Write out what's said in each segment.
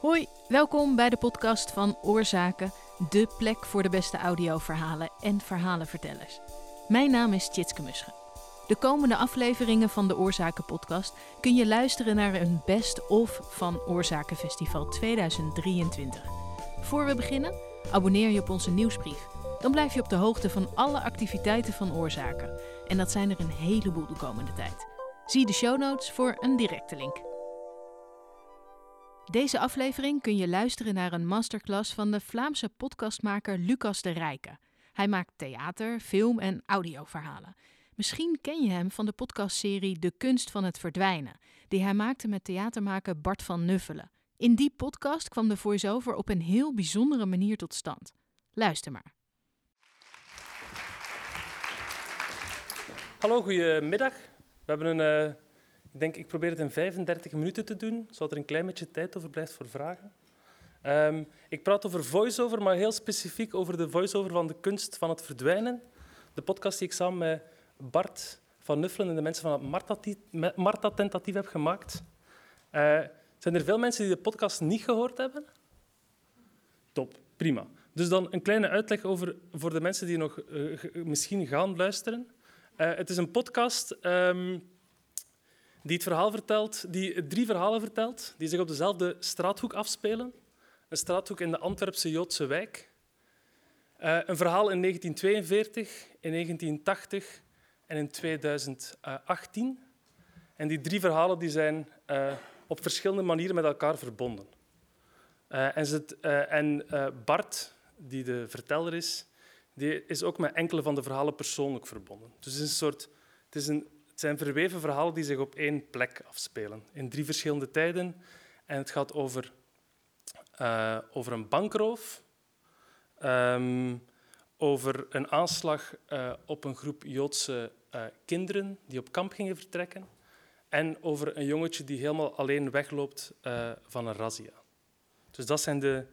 Hoi, welkom bij de podcast van Oorzaken, de plek voor de beste audioverhalen en verhalenvertellers. Mijn naam is Tjitske Musche. De komende afleveringen van de Oorzaken podcast kun je luisteren naar een best-of van Oorzaken Festival 2023. Voor we beginnen, abonneer je op onze nieuwsbrief. Dan blijf je op de hoogte van alle activiteiten van Oorzaken. En dat zijn er een heleboel de komende tijd. Zie de show notes voor een directe link. Deze aflevering kun je luisteren naar een masterclass van de Vlaamse podcastmaker Lucas de Rijke. Hij maakt theater, film en audioverhalen. Misschien ken je hem van de podcastserie De Kunst van het Verdwijnen, die hij maakte met theatermaker Bart van Nuffelen. In die podcast kwam de voice-over op een heel bijzondere manier tot stand. Luister maar. Hallo, goedemiddag. We hebben een, uh, ik denk, ik probeer het in 35 minuten te doen, zodat er een klein beetje tijd overblijft voor vragen. Um, ik praat over voice-over, maar heel specifiek over de voice-over van de kunst van het verdwijnen. De podcast die ik samen met Bart van Nuffelen en de mensen van het Marta-tentatief heb gemaakt. Uh, zijn er veel mensen die de podcast niet gehoord hebben? Top, prima. Dus dan een kleine uitleg over, voor de mensen die nog uh, misschien gaan luisteren. Uh, het is een podcast um, die het verhaal vertelt, die drie verhalen vertelt, die zich op dezelfde straathoek afspelen. Een straathoek in de Antwerpse Joodse wijk. Uh, een verhaal in 1942, in 1980 en in 2018. En die drie verhalen die zijn uh, op verschillende manieren met elkaar verbonden. Uh, en, en Bart, die de verteller is, die is ook met enkele van de verhalen persoonlijk verbonden. Dus het, is een soort, het, is een, het zijn verweven verhalen die zich op één plek afspelen, in drie verschillende tijden. En het gaat over, uh, over een bankroof, um, over een aanslag uh, op een groep Joodse uh, kinderen die op kamp gingen vertrekken en over een jongetje die helemaal alleen wegloopt van een razzia. Dus dat zijn, de,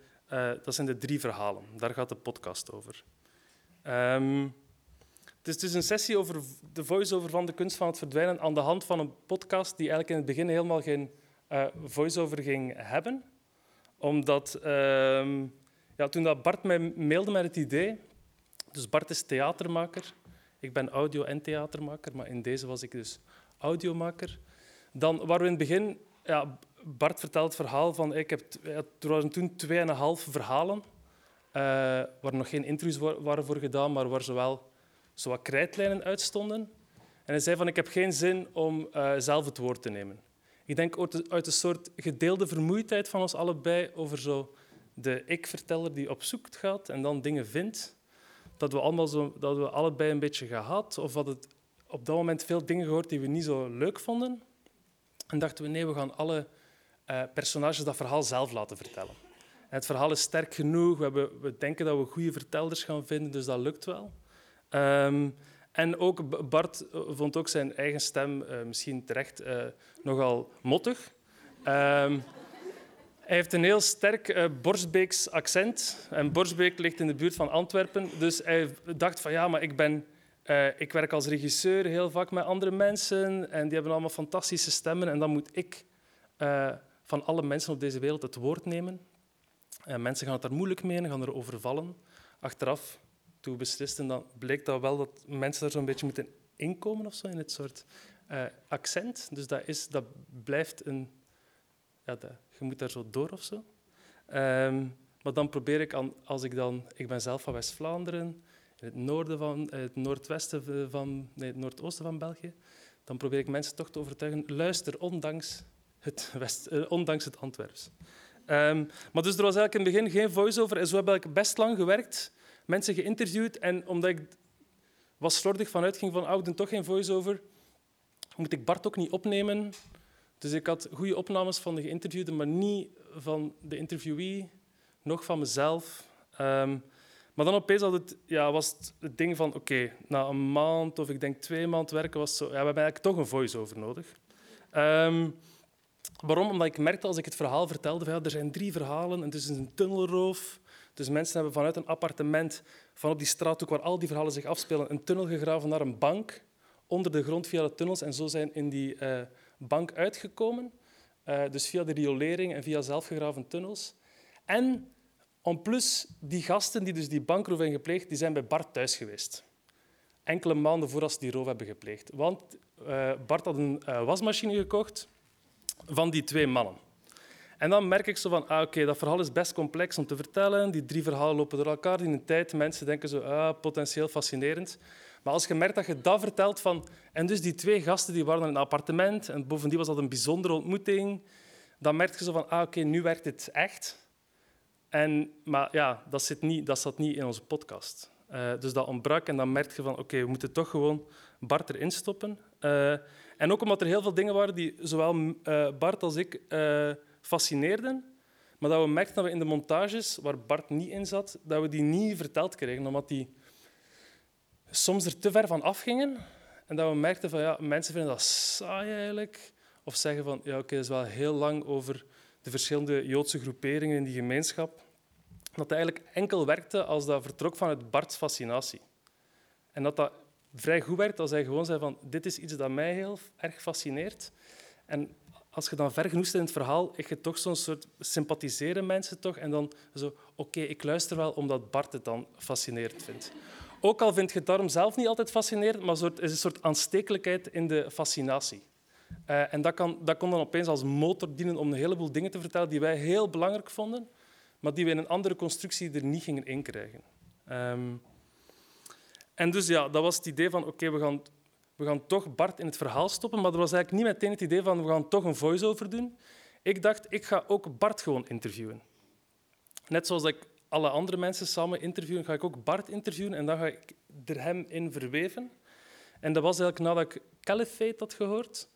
dat zijn de drie verhalen. Daar gaat de podcast over. Um, het is dus een sessie over de voice-over van de kunst van het verdwijnen aan de hand van een podcast die eigenlijk in het begin helemaal geen uh, voice-over ging hebben. Omdat um, ja, toen dat Bart mij mailde met het idee, dus Bart is theatermaker, ik ben audio- en theatermaker, maar in deze was ik dus audiomaker. Dan waren we in het begin, ja, Bart vertelt het verhaal van, ik heb, er waren toen tweeënhalf verhalen uh, waar nog geen interviews waren voor gedaan, maar waar zowel zo wat krijtlijnen uitstonden. En hij zei van, ik heb geen zin om uh, zelf het woord te nemen. Ik denk uit een soort gedeelde vermoeidheid van ons allebei over zo de ik-verteller die op zoek gaat en dan dingen vindt, dat we, allemaal zo, dat we allebei een beetje gehad, of dat het op dat moment veel dingen gehoord die we niet zo leuk vonden. En dachten we, nee, we gaan alle uh, personages dat verhaal zelf laten vertellen. Het verhaal is sterk genoeg. We, hebben, we denken dat we goede vertelders gaan vinden, dus dat lukt wel. Um, en ook Bart vond ook zijn eigen stem, uh, misschien terecht, uh, nogal mottig. Um, hij heeft een heel sterk uh, Borsbeeks accent. En Borsbeek ligt in de buurt van Antwerpen. Dus hij dacht van ja, maar ik, ben, ik werk als regisseur heel vaak met andere mensen. En die hebben allemaal fantastische stemmen. En dan moet ik van alle mensen op deze wereld het woord nemen. En mensen gaan het daar moeilijk mee en gaan er overvallen. Achteraf, toen we beslisten, dan bleek dat wel dat mensen er zo'n beetje moeten inkomen of zo, in het soort uh, accent. Dus dat, is, dat blijft een... Ja, je moet daar zo door of zo. Um, maar dan probeer ik, aan, als ik dan... Ik ben zelf van West-Vlaanderen, in het noorden van... Het noordwesten van... Nee, het noordoosten van België. Dan probeer ik mensen toch te overtuigen, luister, ondanks het, West, uh, ondanks het Antwerps. Um, maar dus er was eigenlijk in het begin geen voice-over. En zo heb ik best lang gewerkt, mensen geïnterviewd. En omdat ik was slordig vanuit ging van, oh, ik doe toch geen voice-over, moet ik Bart ook niet opnemen. Dus ik had goede opnames van de geïnterviewde, maar niet van de interviewee, nog van mezelf. Um, maar dan opeens had het, ja, was het, ding van, oké, na een maand of ik denk twee maanden werken, was zo, ja, we hebben eigenlijk toch een voice-over nodig. Um, Waarom? Omdat ik merkte als ik het verhaal vertelde, er zijn drie verhalen en het is een tunnelroof. Dus mensen hebben vanuit een appartement, van op die straathoek waar al die verhalen zich afspelen, een tunnel gegraven naar een bank onder de grond via de tunnels en zo zijn in die uh, bank uitgekomen. Uh, dus via de riolering en via zelfgegraven tunnels. En om plus, die gasten die dus die bankroof hebben gepleegd, die zijn bij Bart thuis geweest. Enkele maanden voordat ze die roof hebben gepleegd. Want uh, Bart had een wasmachine gekocht van die twee mannen. En dan merk ik zo van, ah, oké, dat verhaal is best complex om te vertellen. Die drie verhalen lopen door elkaar in een tijd. Mensen denken zo, ah, potentieel fascinerend. Maar als je merkt dat je dat vertelt van... En dus die twee gasten die waren in een appartement en bovendien was dat een bijzondere ontmoeting, dan merk je zo van, ah, oké, nu werkt het echt. En, maar ja, dat, zit niet, dat zat niet in onze podcast. Uh, dus dat ontbrak en dan merk je van, oké, we moeten toch gewoon Bart erin stoppen. Uh, en ook omdat er heel veel dingen waren die zowel uh, Bart als ik fascineerden, maar dat we merkten dat we in de montages, waar Bart niet in zat, dat we die niet verteld kregen, omdat die soms er te ver van afgingen. En dat we merkten van, ja, mensen vinden dat saai eigenlijk. Of zeggen van, ja, oké, het is wel heel lang over de verschillende Joodse groeperingen in die gemeenschap. Dat eigenlijk enkel werkte als dat vertrok vanuit Bart's fascinatie. En dat dat vrij goed werkt als hij gewoon zei van, dit is iets dat mij heel erg fascineert. En als je dan ver genoeg zit in het verhaal, heb je toch zo'n soort sympathiseren mensen toch. En dan zo, oké, ik luister wel omdat Bart het dan fascinerend vindt. Ook al vind je het daarom zelf niet altijd fascinerend, maar er is een soort aanstekelijkheid in de fascinatie. Uh, en dat, kan, dat kon dan opeens als motor dienen om een heleboel dingen te vertellen die wij heel belangrijk vonden, maar die we in een andere constructie er niet gingen inkrijgen. Um, en dus ja, dat was het idee van oké, we, gaan, we gaan toch Bart in het verhaal stoppen, maar dat was eigenlijk niet meteen het idee van we gaan toch een voice-over doen. Ik dacht, ik ga ook Bart gewoon interviewen. Net zoals ik alle andere mensen samen interviewen, ga ik ook Bart interviewen en dan ga ik er hem in verweven. En dat was eigenlijk nadat ik Caliphate had gehoord.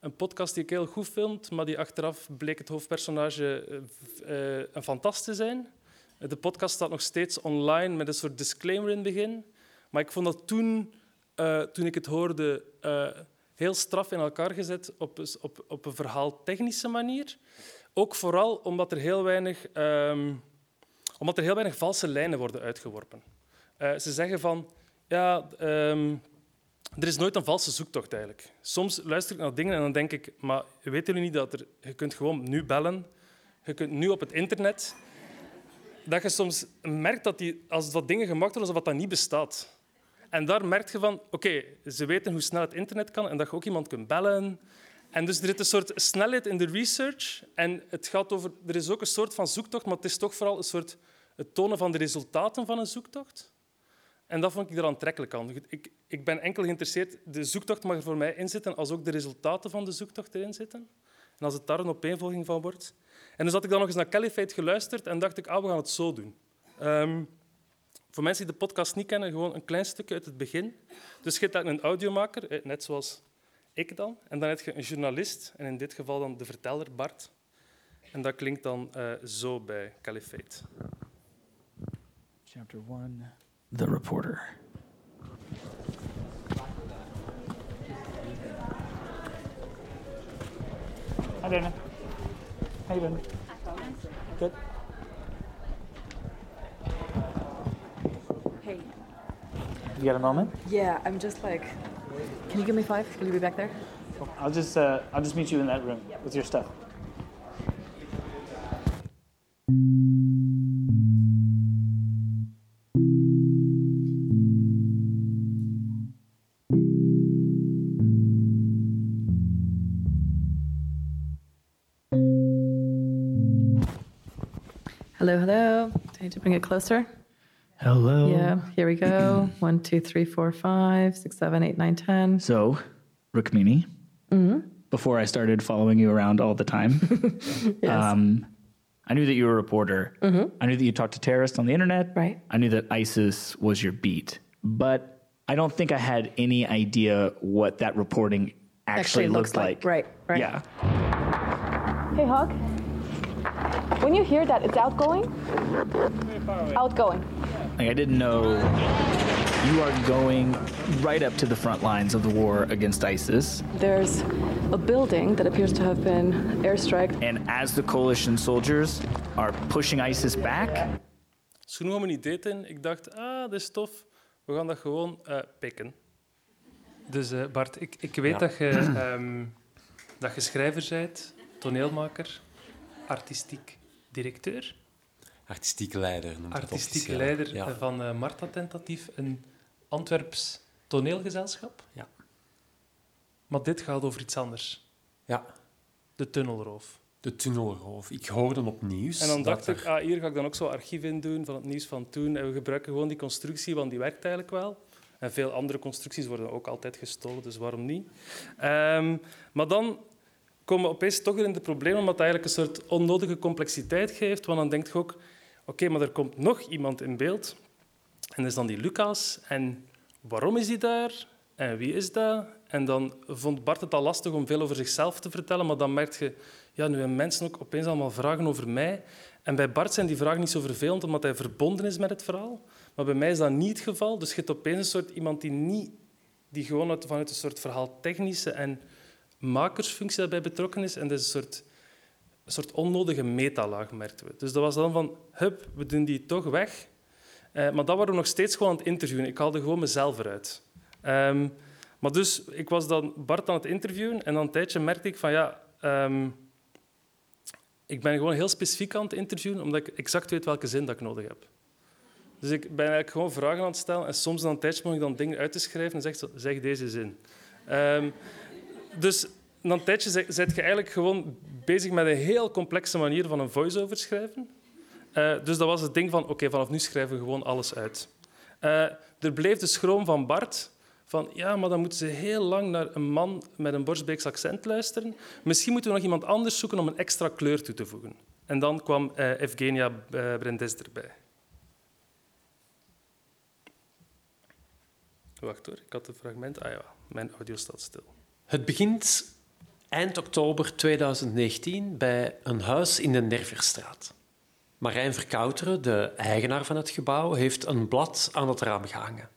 Een podcast die ik heel goed vind, maar die achteraf bleek het hoofdpersonage uh, een fantast te zijn. De podcast staat nog steeds online met een soort disclaimer in het begin. Maar ik vond dat toen, uh, toen ik het hoorde, uh, heel straf in elkaar gezet op, op, op een verhaaltechnische manier. Ook vooral omdat er heel weinig, um, omdat er heel weinig valse lijnen worden uitgeworpen. Uh, ze zeggen van, ja, um, er is nooit een valse zoektocht eigenlijk. Soms luister ik naar dingen en dan denk ik, maar weten jullie niet dat er, je kunt gewoon nu bellen, je kunt nu op het internet, dat je soms merkt dat die, als dat dingen gemaakt worden alsof dat niet bestaat. En daar merk je van, oké, ze weten hoe snel het internet kan en dat je ook iemand kunt bellen. En dus er zit een soort snelheid in de research. En het gaat over, er is ook een soort van zoektocht, maar het is toch vooral een soort het tonen van de resultaten van een zoektocht. En dat vond ik er aantrekkelijk aan. Ik, ik ben enkel geïnteresseerd, de zoektocht mag er voor mij in zitten, als ook de resultaten van de zoektocht erin zitten. En als het daar een opeenvolging van wordt. En dus had ik dan nog eens naar Caliphate geluisterd en dacht ik, ah, we gaan het zo doen. Um, voor mensen die de podcast niet kennen, gewoon een klein stukje uit het begin. Dus je hebt daar een audiomaker, eh, net zoals ik dan. En dan heb je een journalist, en in dit geval dan de verteller Bart. En dat klinkt dan uh, zo bij Caliphate. Chapter 1, The Reporter. Hi, Dana. How you doing? Good. You got a moment? Yeah, I'm just like. Can you give me five? Will you be back there? I'll just uh, I'll just meet you in that room with your stuff. Hello, hello. Do I need to bring it closer? Hello. Yeah, here we go. One, two, three, four, five, six, seven, eight, nine, ten. So, Rukmini, mm-hmm. before I started following you around all the time, yes. um, I knew that you were a reporter. Mm-hmm. I knew that you talked to terrorists on the internet. Right. I knew that ISIS was your beat. But I don't think I had any idea what that reporting actually, actually looked like. like. Right, right. Yeah. Hey, Hawk. When you hear that, it's outgoing? Outgoing. Like I didn't know you are going right up to the front lines of the war against ISIS. There's a building that appears to have been airstriked. And as the coalition soldiers are pushing ISIS back. Niet deed in. Ik dacht, ah, dat is tof. We gaan dat gewoon uh, pikken. Dus uh, Bart, ik, ik weet ja. dat, je, um, dat je schrijver bent. toneelmaker, artistiek directeur, Artistiek leider noemt het artistiek officieel. leider Ja. van eh, Marta Tentatief, een Antwerps toneelgezelschap. Ja. Maar dit gaat over iets anders. ja, De tunnelroof. de tunnelroof. Ik hoorde op nieuws En dan dat dacht ik, er- ah, hier ga ik dan ook zo archief in doen van het nieuws van toen. En we gebruiken gewoon die constructie, want die werkt eigenlijk wel. En veel andere constructies worden ook altijd gestolen, dus waarom niet? Ehm, maar dan komen we opeens toch weer in de problemen, omdat het eigenlijk een soort onnodige complexiteit geeft. Want dan denk je ook, oké, maar er komt nog iemand in beeld. En dat is dan die Lucas. En waarom is hij daar? En wie is dat? En dan vond Bart het al lastig om veel over zichzelf te vertellen, maar dan merk je, ja, nu hebben mensen ook opeens allemaal vragen over mij. En bij Bart zijn die vragen niet zo vervelend, omdat hij verbonden is met het verhaal. Maar bij mij is dat niet het geval. Dus je hebt opeens een soort iemand die, niet, die gewoon uit, vanuit een soort verhaaltechnische en makersfunctie daarbij betrokken is. En dat is een soort, soort onnodige metalaag, merkten we. Dus dat was dan van, hup, we doen die toch weg. Eh, maar dat waren we nog steeds gewoon aan het interviewen. Ik haalde gewoon mezelf eruit. Ehm, maar dus, ik was dan Bart aan het interviewen en dan een tijdje merkte ik van, ja... ehm, ik ben gewoon heel specifiek aan het interviewen, omdat ik exact weet welke zin dat ik nodig heb. Dus ik ben eigenlijk gewoon vragen aan het stellen en soms na een tijdje ik dan dingen uit te schrijven en zeg, zeg deze zin. Ehm, dus na een tijdje zet je eigenlijk gewoon bezig met een heel complexe manier van een voice-over schrijven. Eh, dus dat was het ding van, oké, vanaf nu schrijven we gewoon alles uit. Eh, er bleef de schroom van Bart van, ja, maar dan moeten ze heel lang naar een man met een Borsbeeks accent luisteren. Misschien moeten we nog iemand anders zoeken om een extra kleur toe te voegen. En dan kwam eh, Evgenia Brendes erbij. Wacht hoor, ik had het fragment. Ah ja, mijn audio staat stil. Het begint eind oktober 2019 bij een huis in de Nerverstraat. Marijn Verkouteren, de eigenaar van het gebouw, heeft een blad aan het raam gehangen.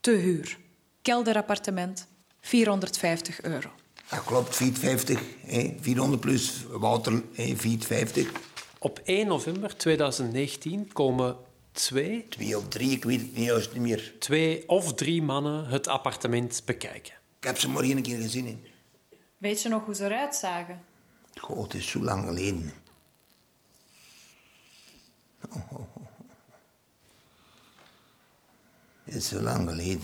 Te huur. Kelderappartement. 450 euro. Ja, klopt, 450. hè. 400 plus Wouter, hè, 450. Op 1 november 2019 komen twee, Twee of drie, ik weet het niet juist niet meer. twee of drie mannen het appartement bekijken. Ik heb ze maar één keer gezien. hè. Weet je nog hoe ze eruit zagen? Goh, het is zo lang geleden. Oh, oh, oh. Het is zo lang geleden.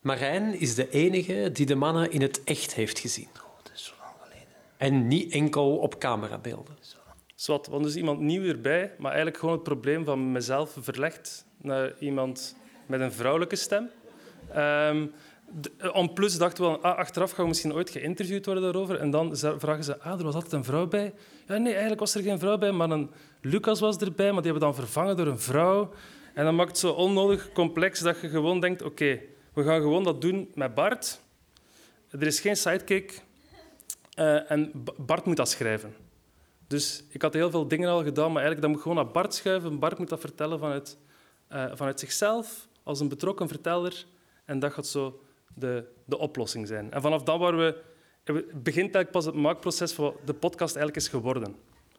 Marijn is de enige die de mannen in het echt heeft gezien. Oh, het is zo lang geleden. En niet enkel op camerabeelden. Zwat, want er is iemand nieuw erbij, maar eigenlijk gewoon het probleem van mezelf verlegd naar iemand met een vrouwelijke stem. Ehm en plus dachten we, ah, achteraf gaan we misschien ooit geïnterviewd worden daarover. En dan vragen ze, ah, er was altijd een vrouw bij. Ja, nee, eigenlijk was er geen vrouw bij, maar een Lucas was erbij, maar die hebben dan vervangen door een vrouw. En dan maakt het zo onnodig complex dat je gewoon denkt, oké, we gaan gewoon dat doen met Bart. Er is geen sidekick eh, en Bart moet dat schrijven. Dus ik had heel veel dingen al gedaan, maar eigenlijk dat moet gewoon naar Bart schuiven. Bart moet dat vertellen vanuit, eh, vanuit zichzelf, als een betrokken verteller. En dat gaat zo de, de oplossing zijn. En vanaf dat waren we, begint eigenlijk pas het maakproces van de podcast eigenlijk is geworden.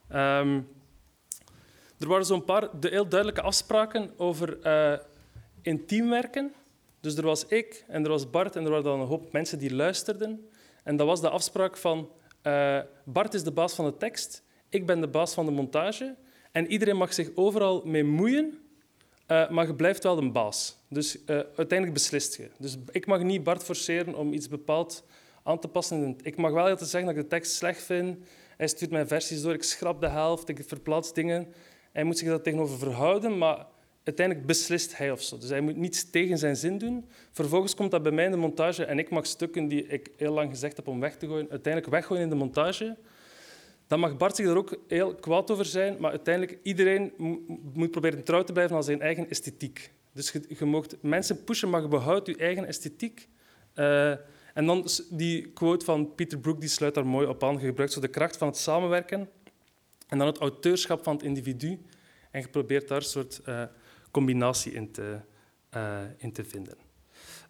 Ehm, er waren zo'n paar de heel duidelijke afspraken over eh intiem werken. Dus er was ik en er was Bart en er waren dan een hoop mensen die luisterden. En dat was de afspraak van eh, Bart is de baas van de tekst, ik ben de baas van de montage en iedereen mag zich overal mee moeien, eh, maar je blijft wel een baas. Dus eh, uiteindelijk beslist je. Dus ik mag niet Bart forceren om iets bepaald aan te passen. Ik mag wel altijd zeggen dat ik de tekst slecht vind. Hij stuurt mij versies door, ik schrap de helft, ik verplaats dingen. Hij moet zich daar tegenover verhouden, maar uiteindelijk beslist hij of zo. Dus hij moet niets tegen zijn zin doen. Vervolgens komt dat bij mij in de montage en ik mag stukken die ik heel lang gezegd heb om weg te gooien, uiteindelijk weggooien in de montage. Dan mag Bart zich er ook heel kwaad over zijn, maar uiteindelijk iedereen mo- moet proberen trouw te blijven aan zijn eigen esthetiek. Dus je, je moogt mensen pushen, maar je behoudt je eigen esthetiek. Eh, en dan die quote van Peter Brook, die sluit daar mooi op aan. Je gebruikt zo de kracht van het samenwerken en dan het auteurschap van het individu. En je probeert daar een soort eh, combinatie in te, eh, in te vinden.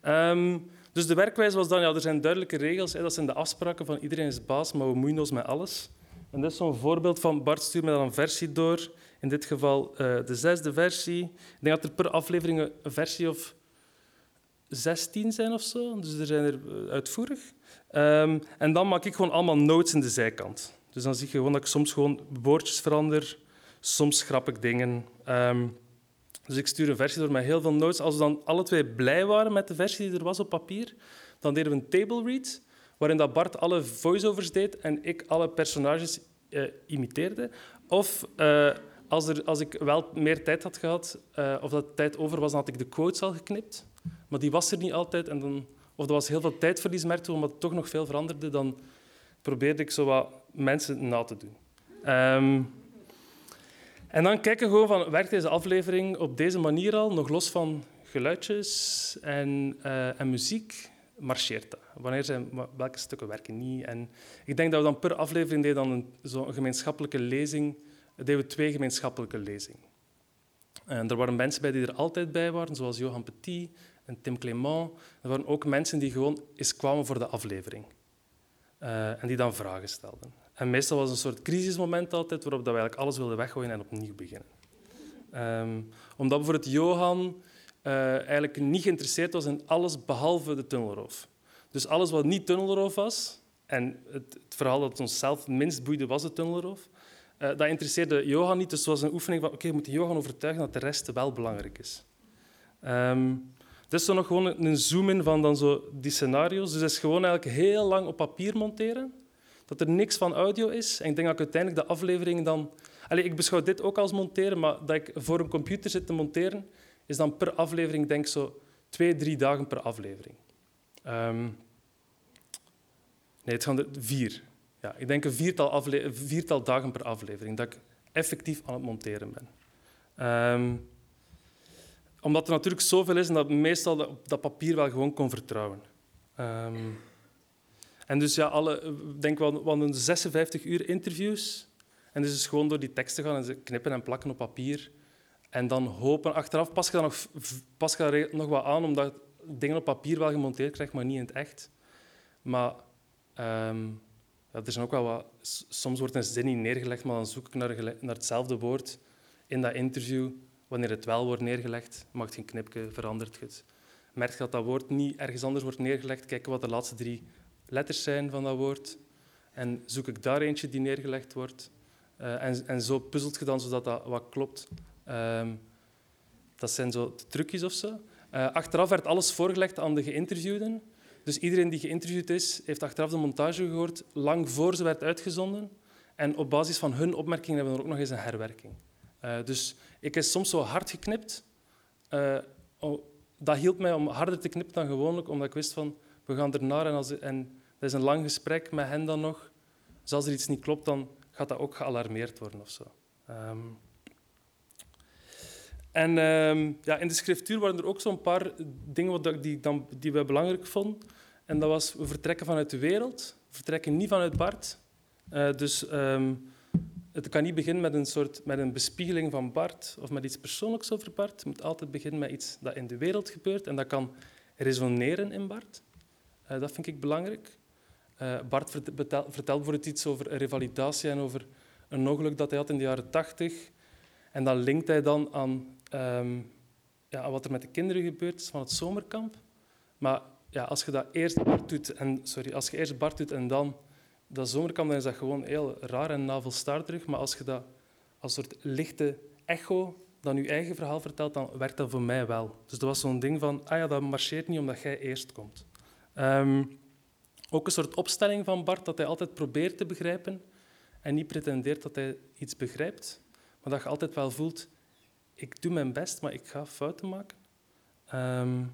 Ehm, dus de werkwijze was dan, ja, er zijn duidelijke regels. Hè, dat zijn de afspraken van iedereen is baas, maar we moeien ons met alles. En dit is zo'n voorbeeld van Bart stuurt me dan een versie door. In dit geval eh, de zesde versie. Ik denk dat er per aflevering een versie of 16 zijn of zo. Dus er zijn er eh, uitvoerig. Ehm, en dan maak ik gewoon allemaal notes in de zijkant. Dus Dus dan zie je gewoon dat ik soms gewoon woordjes verander, soms schrap ik dingen. Ehm, dus ik stuur een versie door met heel veel notes. Als we dan alle twee blij waren met de versie die er was op papier, dan deden we een table read, waarin dat Bart alle voiceovers deed en ik alle personages uh, imiteerde. Of uh, als, er, als ik wel meer tijd had gehad, uh, of dat tijd over was, dan had ik de quotes al geknipt. Maar die was er niet altijd. En dan, of er was heel veel tijdverlies, merkte omdat het toch nog veel veranderde. Dan probeerde ik zo wat mensen na te doen. Um, en dan kijken gewoon van, werkt deze aflevering op deze manier al, nog los van geluidjes en, en muziek, marcheert dat? Wanneer zijn, welke stukken werken niet? En ik denk dat we dan per aflevering deden dan een, gemeenschappelijke lezing, deden we twee gemeenschappelijke lezingen. En er waren mensen bij die er altijd bij waren, zoals Johan Petit en Tim Clément. Er waren ook mensen die gewoon eens kwamen voor de aflevering. Uh, en die dan vragen stelden. En meestal was het een soort crisismoment altijd, waarop we eigenlijk alles wilden weggooien en opnieuw beginnen. Um, omdat bijvoorbeeld Johan uh, eigenlijk niet geïnteresseerd was in alles behalve de tunnelroof. Dus alles wat niet tunnelroof was, en het, het verhaal dat ons zelf het minst boeide was de tunnelroof, uh, dat interesseerde Johan niet. Dus het was een oefening van, oké, okay, moeten Johan overtuigen dat de rest wel belangrijk is. Um, dus zo nog gewoon een zoom-in van dan zo die scenario's. Dus het is gewoon eigenlijk heel lang op papier monteren, dat er niks van audio is. En ik denk dat ik uiteindelijk de aflevering dan... Allee, ik beschouw dit ook als monteren, maar dat ik voor een computer zit te monteren, is dan per aflevering, denk ik, zo twee, drie dagen per aflevering. Um, nee, het gaan er vier. Ja, ik denk een viertal, viertal, dagen per aflevering dat ik effectief aan het monteren ben. Um, omdat er natuurlijk zoveel is en dat meestal dat, dat papier wel gewoon kon vertrouwen. Um, en dus ja, alle, denk wel, wel 56 uur interviews. En dus is gewoon door die teksten gaan en ze knippen en plakken op papier. En dan hopen, achteraf pas je dat nog, pas je nog wat aan, omdat dingen op papier wel gemonteerd krijgt, maar niet in het echt. Maar ja, er zijn ook wel wat... Soms wordt een zin niet neergelegd, maar dan zoek ik naar, naar hetzelfde woord in dat interview. Wanneer het wel wordt neergelegd, maakt geen knipje, verandert het. Merk dat dat woord niet ergens anders wordt neergelegd, kijken wat de laatste drie letters zijn van dat woord. En zoek ik daar eentje die neergelegd wordt. Uh, en, en zo puzzelt je dan zodat dat wat klopt. Um, dat zijn zo trucjes of zo. Uh, achteraf werd alles voorgelegd aan de geïnterviewden. Dus iedereen die geïnterviewd is, heeft achteraf de montage gehoord, lang voor ze werd uitgezonden. En op basis van hun opmerkingen hebben we er ook nog eens een herwerking. Uh, dus ik heb soms zo hard geknipt. Uh, oh, dat hielp mij om harder te knippen dan gewoonlijk, omdat ik wist van, we gaan ernaar en, als, en dat is een lang gesprek met hen dan nog. Dus als er iets niet klopt, dan gaat dat ook gealarmeerd worden of zo. Um, en um, ja, in de schriftuur waren er ook zo'n paar dingen wat, die, dan, die we belangrijk vonden. En dat was, we vertrekken vanuit de wereld, we vertrekken niet vanuit Bart. Uh, dus um, het kan niet beginnen met een, soort, met een bespiegeling van Bart of met iets persoonlijks over Bart. Het moet altijd beginnen met iets dat in de wereld gebeurt en dat kan resoneren in Bart. Uh, dat vind ik belangrijk. Uh, Bart vertelt, bijvoorbeeld iets over revalidatie en over een ongeluk dat hij had in de jaren tachtig. En dat linkt hij dan aan um, ja, wat er met de kinderen gebeurd is van het zomerkamp. Maar ja, als je dat eerst Bart doet en, sorry, als je eerst Bart doet en dan dat zomerkamp, dan is dat gewoon heel raar en navelstaarderig. Maar als je dat als soort lichte echo dan je eigen verhaal vertelt, dan werkt dat voor mij wel. Dus dat was zo'n ding van, ah ja, dat marcheert niet omdat jij eerst komt. Um, ook een soort opstelling van Bart dat hij altijd probeert te begrijpen en niet pretendeert dat hij iets begrijpt, maar dat je altijd wel voelt, ik doe mijn best, maar ik ga fouten maken. Um,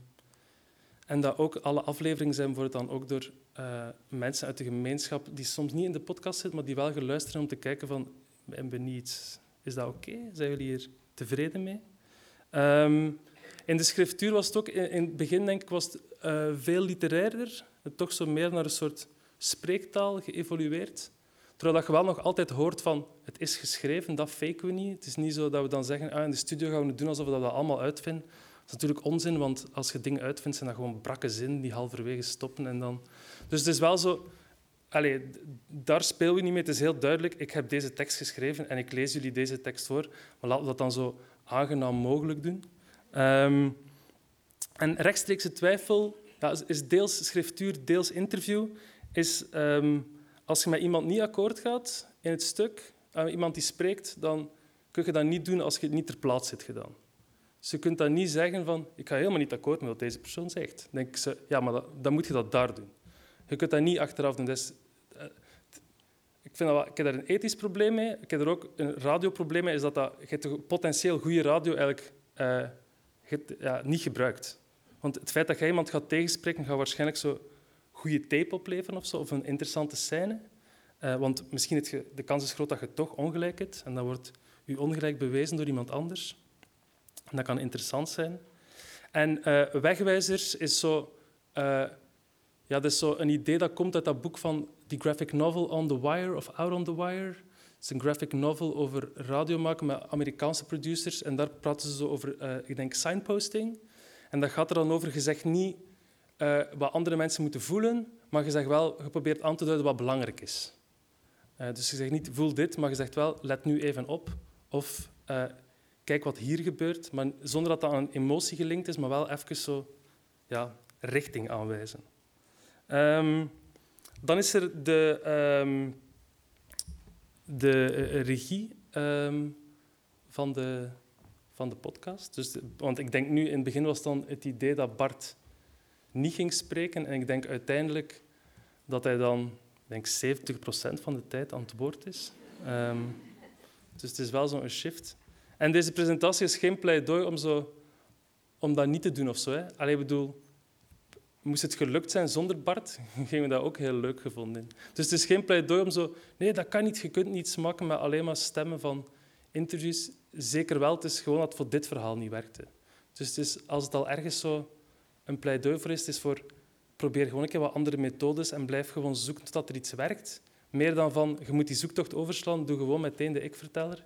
en dat ook alle afleveringen zijn worden dan ook door uh, mensen uit de gemeenschap die soms niet in de podcast zitten, maar die wel geluisterd om te kijken van, ben benieuwd, is dat oké? Zijn jullie hier tevreden mee? Um, in de schriftuur was het ook, in, het begin denk ik, was uh, veel literairder, toch zo meer naar een soort spreektaal geëvolueerd. Terwijl dat je wel nog altijd hoort van het is geschreven, dat faken we niet. Het is niet zo dat we dan zeggen ah, in de studio gaan we het doen alsof we dat allemaal uitvinden. Dat is natuurlijk onzin, want als je dingen uitvindt, zijn dat gewoon brakke zinnen die halverwege stoppen. En dan... Dus het is wel zo... Allee, daar spelen we niet mee. Het is heel duidelijk, ik heb deze tekst geschreven en ik lees jullie deze tekst voor. Maar laten we dat dan zo aangenaam mogelijk doen. Um, en rechtstreekse twijfel is deels schriftuur, deels interview. Is um, als je met iemand niet akkoord gaat, in het stuk, uh, iemand die spreekt, dan kun je dat niet doen als je het niet ter plaatse hebt gedaan. Dus je kunt dan niet zeggen van, ik ga helemaal niet akkoord met wat deze persoon zegt. Dan denk ze, ja, maar dan moet je dat daar doen. Je kunt dat niet achteraf doen. Uh, ik, vind dat ik heb daar een ethisch probleem mee. Ik heb er ook een radioprobleem mee, is dat, dat je potentieel goede radio eigenlijk uh, ja, niet gebruikt. Want het feit dat je iemand gaat tegenspreken, gaat waarschijnlijk zo goede tape opleveren of, zo, of een interessante scène. Uh, want misschien het de kans is groot dat je toch ongelijk hebt en dan wordt je ongelijk bewezen door iemand anders. En dat kan interessant zijn. En uh, Wegwijzers is zo, uh, ja, dat is zo een idee dat komt uit dat boek van die graphic novel On the Wire of Out on the Wire. Het is een graphic novel over radio maken met Amerikaanse producers. En daar praten ze zo over, ik denk, signposting. En dat gaat er dan over, je zegt niet wat andere mensen moeten voelen, maar je zegt wel, je probeert aan te duiden wat belangrijk is. dus je zegt niet, voel dit, maar je zegt wel, let nu even op. Of kijk wat hier gebeurt, maar zonder dat dat aan een emotie gelinkt is, maar wel even zo ja, richting aanwijzen. Um, dan is er de, um, de regie um, van, de, van de podcast. Dus want ik denk nu, in het begin was dan het idee dat Bart niet ging spreken. En ik denk uiteindelijk dat hij dan denk 70% van de tijd aan het woord is. dus het is wel zo'n shift. En deze presentatie is geen pleidooi om, zo, om dat niet te doen of zo. Hè. Allee, bedoel, moest het gelukt zijn zonder Bart, gingen we dat ook heel leuk gevonden. Dus het is geen pleidooi om zo... Nee, dat kan niet. Je kunt niets maken met alleen maar stemmen van interviews. Zeker wel, het is gewoon dat het voor dit verhaal niet werkte. Dus het is, als het al ergens zo een pleidooi voor is, is voor... Probeer gewoon een keer wat andere methodes en blijf gewoon zoeken totdat er iets werkt. Meer dan van, je moet die zoektocht overslaan, doe gewoon meteen de ik-verteller.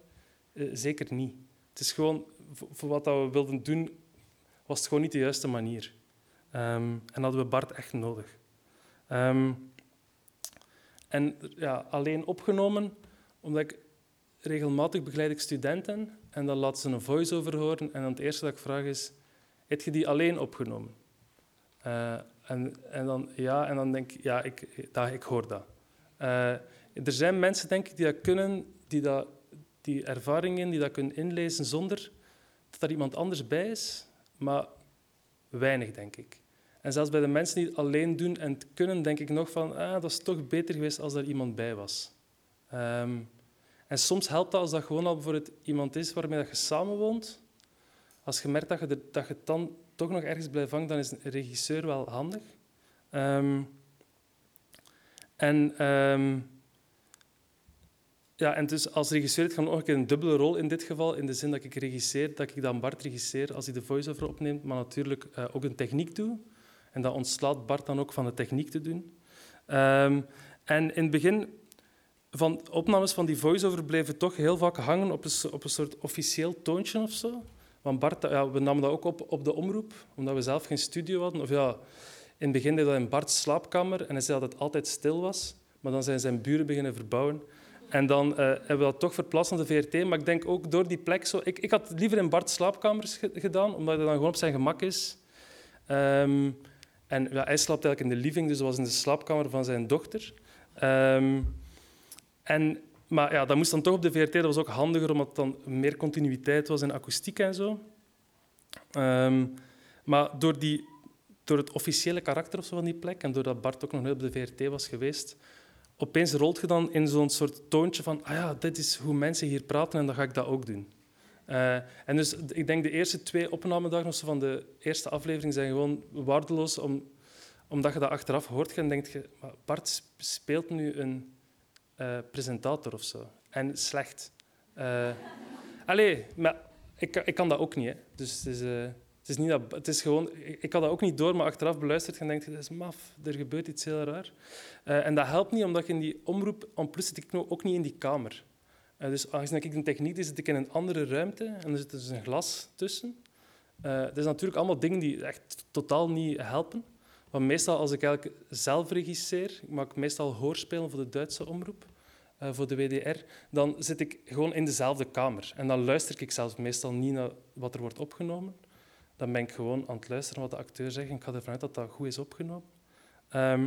Uh, zeker niet. Het is gewoon, voor wat we wilden doen, was het gewoon niet de juiste manier. Um, en hadden we Bart echt nodig. Um, en ja, alleen opgenomen, omdat ik regelmatig begeleid ik studenten en dan laten ze een voice-over horen en het eerste dat ik vraag is, heb je die alleen opgenomen? Uh, en, en, dan, ja, en dan denk ik, ja, ik, dat, ik hoor dat. Uh, er zijn mensen, denk ik, die dat kunnen, die dat die ervaringen die dat kunnen inlezen zonder dat er iemand anders bij is, maar weinig, denk ik. En zelfs bij de mensen die het alleen doen en het kunnen, denk ik nog van, ah, dat is toch beter geweest als er iemand bij was. Um, en soms helpt dat als dat gewoon al bijvoorbeeld iemand is waarmee dat je samenwoont. Als je merkt dat je, dat je het dan toch nog ergens vangen, dan is een regisseur wel handig. Um, en... Um, ja, en dus als regisseur het gaat nog een dubbele rol in dit geval, in de zin dat ik regisseer, dat ik dan Bart regisseer als hij de voice-over opneemt, maar natuurlijk uh, ook een techniek doe. En dat ontslaat Bart dan ook van de techniek te doen. Um, en in het begin van opnames van die voice-over bleven toch heel vaak hangen op een, op een soort officieel toontje of zo. Want Bart, ja, we namen dat ook op op de omroep, omdat we zelf geen studio hadden. Of ja, in het begin deed dat in Bart's slaapkamer en hij zei dat het altijd stil was. Maar dan zijn zijn buren beginnen verbouwen. En dan uh, hebben we dat toch verplaatst naar de VRT. Maar ik denk ook door die plek... Zo, ik, ik had liever in Bart's slaapkamers gedaan, omdat hij dan gewoon op zijn gemak is. Um, en ja, hij slaapt eigenlijk in de living, dus dat was in de slaapkamer van zijn dochter. Um, en, maar ja, dat moest dan toch op de VRT. Dat was ook handiger, omdat dan meer continuïteit was in akoestiek en zo. Um, maar door, die, door het officiële karakter of zo van die plek en doordat Bart ook nog nooit op de VRT was geweest, opeens rolt je dan in zo'n soort toontje van ah ja, dit is hoe mensen hier praten en dan ga ik dat ook doen. Uh, en dus ik denk de eerste twee opnamedagen van de eerste aflevering zijn gewoon waardeloos, om, omdat je dat achteraf hoort en denkt je, Bart speelt nu een uh, presentator of zo. En slecht. Uh, allee, maar ik, ik kan dat ook niet. Hè. Dus het is, het is, niet dat, het is gewoon, ik had dat ook niet door, maar achteraf beluisterd en denk je, dat is maf, er gebeurt iets heel raar. En dat helpt niet, omdat je in die omroep, en plus zit ik ook niet in die kamer. Dus aangezien ik de techniek is, zit ik in een andere ruimte en er zit dus een glas tussen. Dat is natuurlijk allemaal dingen die echt totaal niet helpen. Want meestal, als ik eigenlijk zelf regisseer, ik maak meestal hoorspelen voor de Duitse omroep, uh, voor de WDR, dan zit ik gewoon in dezelfde kamer. En dan luister ik zelfs meestal niet naar wat er wordt opgenomen dan ben ik gewoon aan het luisteren wat de acteur zegt. Ik ga ervan uit dat dat goed is opgenomen. Um,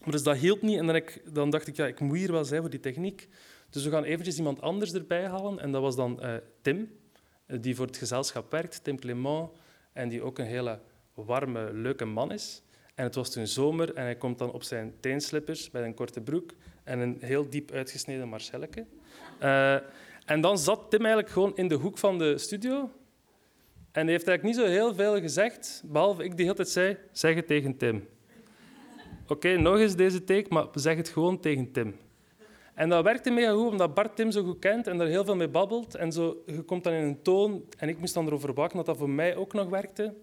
maar dus dat hielp niet. En dan, dacht ik, ja, ik moet hier wel zijn voor die techniek. Dus we gaan eventjes iemand anders erbij halen. En dat was dan eh, Tim, eh, die voor het gezelschap werkt, Tim Clement. En die ook een hele warme, leuke man is. En het was toen zomer en hij komt dan op zijn teenslippers met een korte broek en een heel diep uitgesneden marcelletje. Uh, en dan zat Tim eigenlijk gewoon in de hoek van de studio. En hij heeft eigenlijk niet zo heel veel gezegd, behalve ik die hele tijd zei, zeg het tegen Tim. Oké, nog eens deze take, maar zeg het gewoon tegen Tim. En dat werkte mega goed, omdat Bart Tim zo goed kent en er heel veel mee babbelt. En zo, je komt dan in een toon, en ik moest dan erover waken dat dat voor mij ook nog werkte.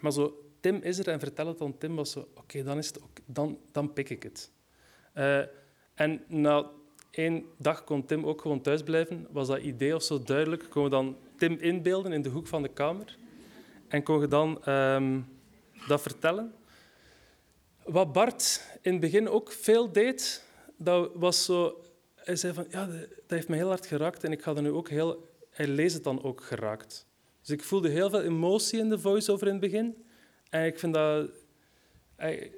Maar zo, Tim is er en vertel het aan Tim, was zo, oké, dan, is het, dan, dan pik ik het. Uh, en na één dag kon Tim ook gewoon thuis blijven. Was dat idee of zo duidelijk? Kon we dan Tim inbeelden in de hoek van de kamer? En kon je dan um, dat vertellen? Wat Bart in het begin ook veel deed, dat was zo... Hij zei van, ja, dat heeft me heel hard geraakt en ik ga er nu ook heel... Hij leest het dan ook geraakt. Dus ik voelde heel veel emotie in de voice-over in het begin. En ik vind dat... Ik,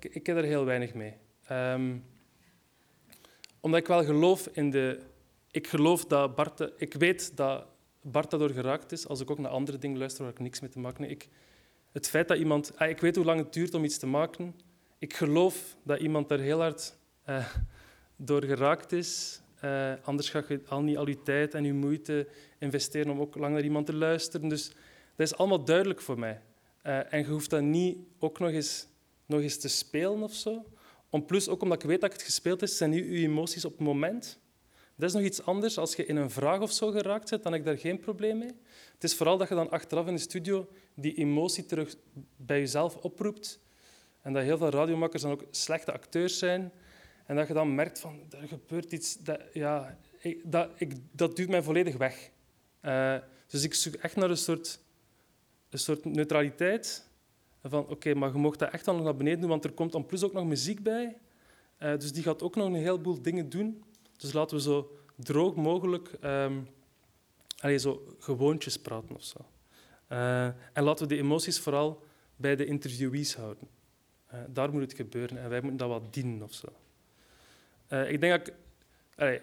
ik heb er heel weinig mee. Um, omdat ik wel geloof in de... Ik geloof dat Bart... Ik weet dat Bart daardoor geraakt is. Als ik ook naar andere dingen luister waar ik niks mee te maken heb. Ik, het feit dat iemand... Ah, ik weet hoe lang het duurt om iets te maken. Ik geloof dat iemand daar heel hard uh, door geraakt is. Anders ga je al niet al je tijd en je moeite investeren om ook lang naar iemand te luisteren. Dus dat is allemaal duidelijk voor mij. Uh, en je hoeft dat niet ook nog eens, nog eens te spelen of zo. Om plus, ook omdat ik weet dat het gespeeld is, zijn nu uw emoties op het moment. Dat is nog iets anders als je in een vraag of zo geraakt bent, dan heb ik daar geen probleem mee. Het is vooral dat je dan achteraf in de studio die emotie terug bij jezelf oproept. En dat heel veel radiomakers dan ook slechte acteurs zijn. En dat je dan merkt van, er gebeurt iets... Dat, ja, ik, dat, ik, dat mij volledig weg. Uh, dus ik zoek echt naar een soort, een soort neutraliteit van oké, maar je mocht dat echt dan nog naar beneden doen, want er komt dan plus ook nog muziek bij. Uh, dus die gaat ook nog een heleboel dingen doen. Dus laten we zo droog mogelijk um, allez, zo gewoontjes praten of zo. Uh, en laten we de emoties vooral bij de interviewees houden. Uh, daar moet het gebeuren en wij moeten dat wat dienen of zo. ik denk dat ik,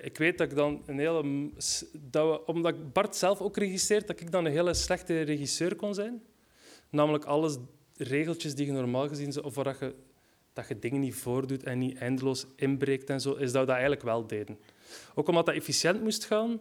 ik weet dat ik dan een hele... Dat omdat Bart zelf ook regisseert, dat ik dan een hele slechte regisseur kon zijn. Namelijk alles regeltjes die je normaal gezien, of waar je, dat je dingen niet voordoet en niet eindeloos inbreekt en zo, is dat we dat eigenlijk wel deden. Ook omdat dat efficiënt moest gaan,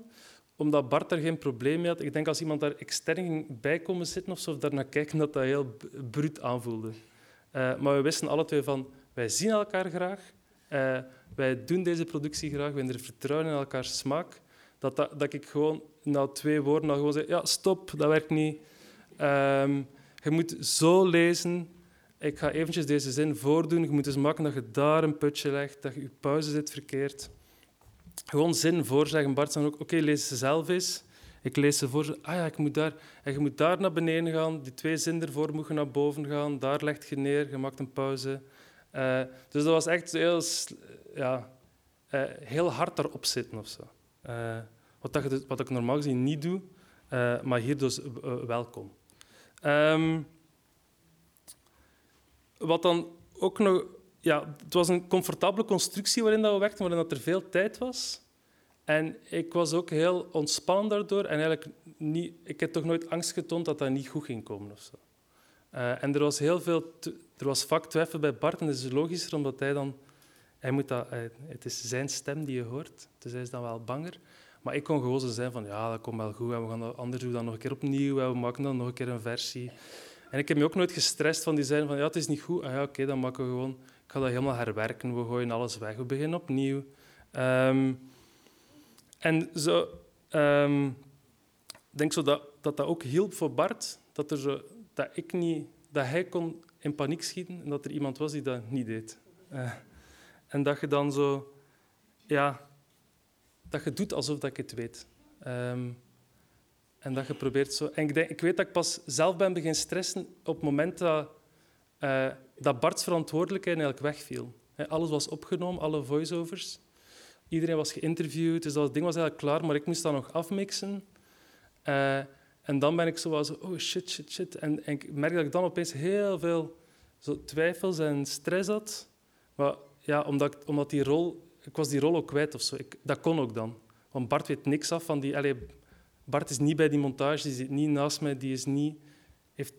omdat Bart er geen probleem mee had. Ik denk als iemand daar extern bij komen zitten of zo, of daar naar kijken, dat dat heel bruut aanvoelde. Uh, maar we wisten alle twee van, wij zien elkaar graag, uh, wij doen deze productie graag, we hebben er vertrouwen in elkaars smaak. Dat, dat, dat ik gewoon na twee woorden al gewoon zeg, ja, stop, dat werkt niet. Um, je moet zo lezen. Ik ga eventjes deze zin voordoen. Je moet eens maken dat je daar een putje legt, dat je pauze zit verkeerd. Gewoon zin voorzeggen. Bart zegt ook, oké, lees ze zelf eens. Ik lees ze voor. Ah ja, ik moet daar. En je moet daar naar beneden gaan. Die twee zinnen ervoor moeten naar boven gaan. Daar legt je neer. Je maakt een pauze. Uh, dus dat was echt heel, ja, uh, heel hard daarop zitten of zo. Uh, wat, dat je, wat ik normaal gezien niet doe, maar hier dus welkom. Um, wat dan ook nog... Ja, het was een comfortabele constructie waarin dat we werkten, waarin dat er veel tijd was. En ik was ook heel ontspannen daardoor. En eigenlijk niet, ik heb toch nooit angst getoond dat dat niet goed ging komen. Of zo. En er was heel veel... Er was vaak twijfel bij Bart, en dat is logischer, omdat hij dan... Hij moet dat, het is zijn stem die je hoort, dus hij is dan wel banger. Maar ik kon gewoon zijn van, ja, dat komt wel goed. En we gaan dat, anders doen dat nog een keer opnieuw. We maken dan nog een keer een versie. En ik heb me ook nooit gestrest van die zijn van, ja, het is niet goed. Ah ja, oké, dan maken we gewoon... Ik ga dat helemaal herwerken. We gooien alles weg. We beginnen opnieuw. Um, en zo... Um, ik denk zo dat, dat ook hielp voor Bart. Dat, er zo, dat, ik niet, dat hij kon in paniek schieten en dat er iemand was die dat niet deed. Uh, en dat je dan zo... Ja, dat je doet alsof dat ik het weet. Um, en dat je probeert zo... En ik, denk, ik weet dat ik pas zelf ben beginnen stressen op het moment dat, uh, dat Bart's verantwoordelijkheid eigenlijk wegviel. Alles was opgenomen, alle voiceovers. Iedereen was geïnterviewd, dus dat ding was eigenlijk klaar, maar ik moest dat nog afmixen. Uh, en dan ben ik zo was, oh shit, shit, shit. En, en, ik merk dat ik dan opeens heel veel zo twijfels en stress had. Maar ja, omdat, omdat die rol ik was die rol ook kwijt of zo. Ik, dat kon ook dan. Want Bart weet niks af van die... Allee, Bart is niet bij die montage, die zit niet naast mij, die is niet, heeft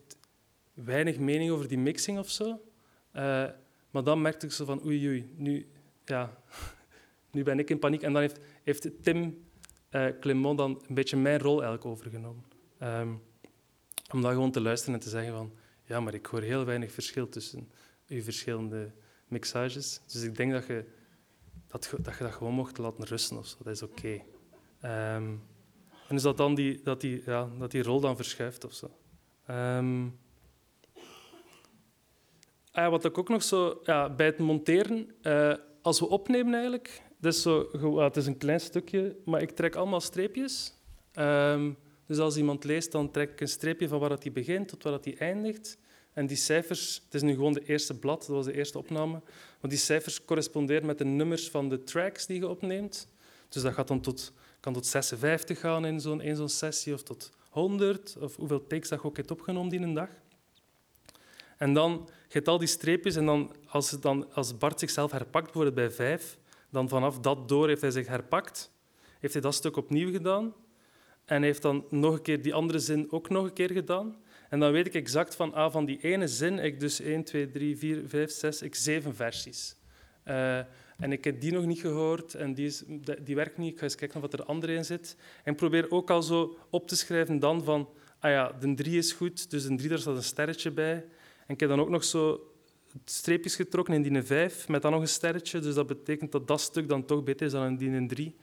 weinig mening over die mixing of zo. Uh, maar dan merkte ik zo van oei oei, nu, ja, nu ben ik in paniek. En dan heeft, heeft Tim uh, dan een beetje mijn rol eigenlijk overgenomen. Um, om dan gewoon te luisteren en te zeggen van ja, maar ik hoor heel weinig verschil tussen uw verschillende mixages. Dus ik denk dat je dat, dat, je dat gewoon mocht laten rusten of zo. Dat is oké. Um, en is dat dan die, dat die, ja, dat die rol dan verschuift of zo. Um, ah, wat ik ook nog zo... Ja, bij het monteren, uh, als we opnemen eigenlijk... Zo, het is een klein stukje, maar ik trek allemaal streepjes. Um, dus als iemand leest, dan trek ik een streepje van waar dat hij begint tot waar dat hij eindigt. En die cijfers, het is nu gewoon de eerste blad, dat was de eerste opname, maar die cijfers corresponderen met de nummers van de tracks die je opneemt. Dus dat gaat dan tot kan tot 56 gaan in zo'n zo sessie, of tot 100, of hoeveel takes dat je ook hebt opgenomen die een dag. En dan je al die streepjes en dan als, dan, als Bart zichzelf herpakt, bijvoorbeeld bij 5, dan vanaf dat door heeft hij zich herpakt, heeft hij dat stuk opnieuw gedaan en heeft dan nog een keer die andere zin ook nog een keer gedaan. En dan weet ik exact van, ah, van die ene zin, ik dus 1, 2, 3, 4, 5, 6, ik zeven versies. Uh, en ik heb die nog niet gehoord en die, is, die werkt niet. Ik ga eens kijken of er andere in zit. En ik probeer ook al zo op te schrijven dan van... Ah ja, de drie is goed, dus de drie, daar staat een sterretje bij. En ik heb dan ook nog zo streepjes getrokken in die vijf, met dan nog een sterretje. Dus dat betekent dat dat stuk dan toch beter is dan in die drie.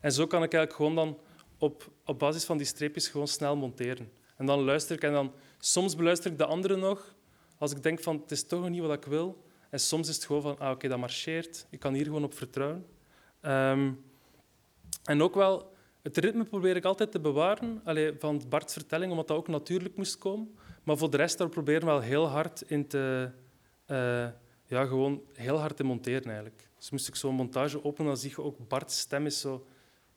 En zo kan ik eigenlijk gewoon dan op, op basis van die streepjes gewoon snel monteren. En dan luister ik en dan... Soms beluister ik de andere nog, als ik denk van het is toch niet wat ik wil. En soms is het gewoon van, ah, oké, dat marcheert. Ik kan hier gewoon op vertrouwen. Um, en ook wel, het ritme probeer ik altijd te bewaren allee, van Bart's vertelling, omdat dat ook natuurlijk moest komen. Maar voor de rest, daar proberen we wel heel hard in te... Uh, ja, gewoon heel hard te monteren eigenlijk. Dus moest ik zo'n montage openen, dan zie je ook Bart's stem is zo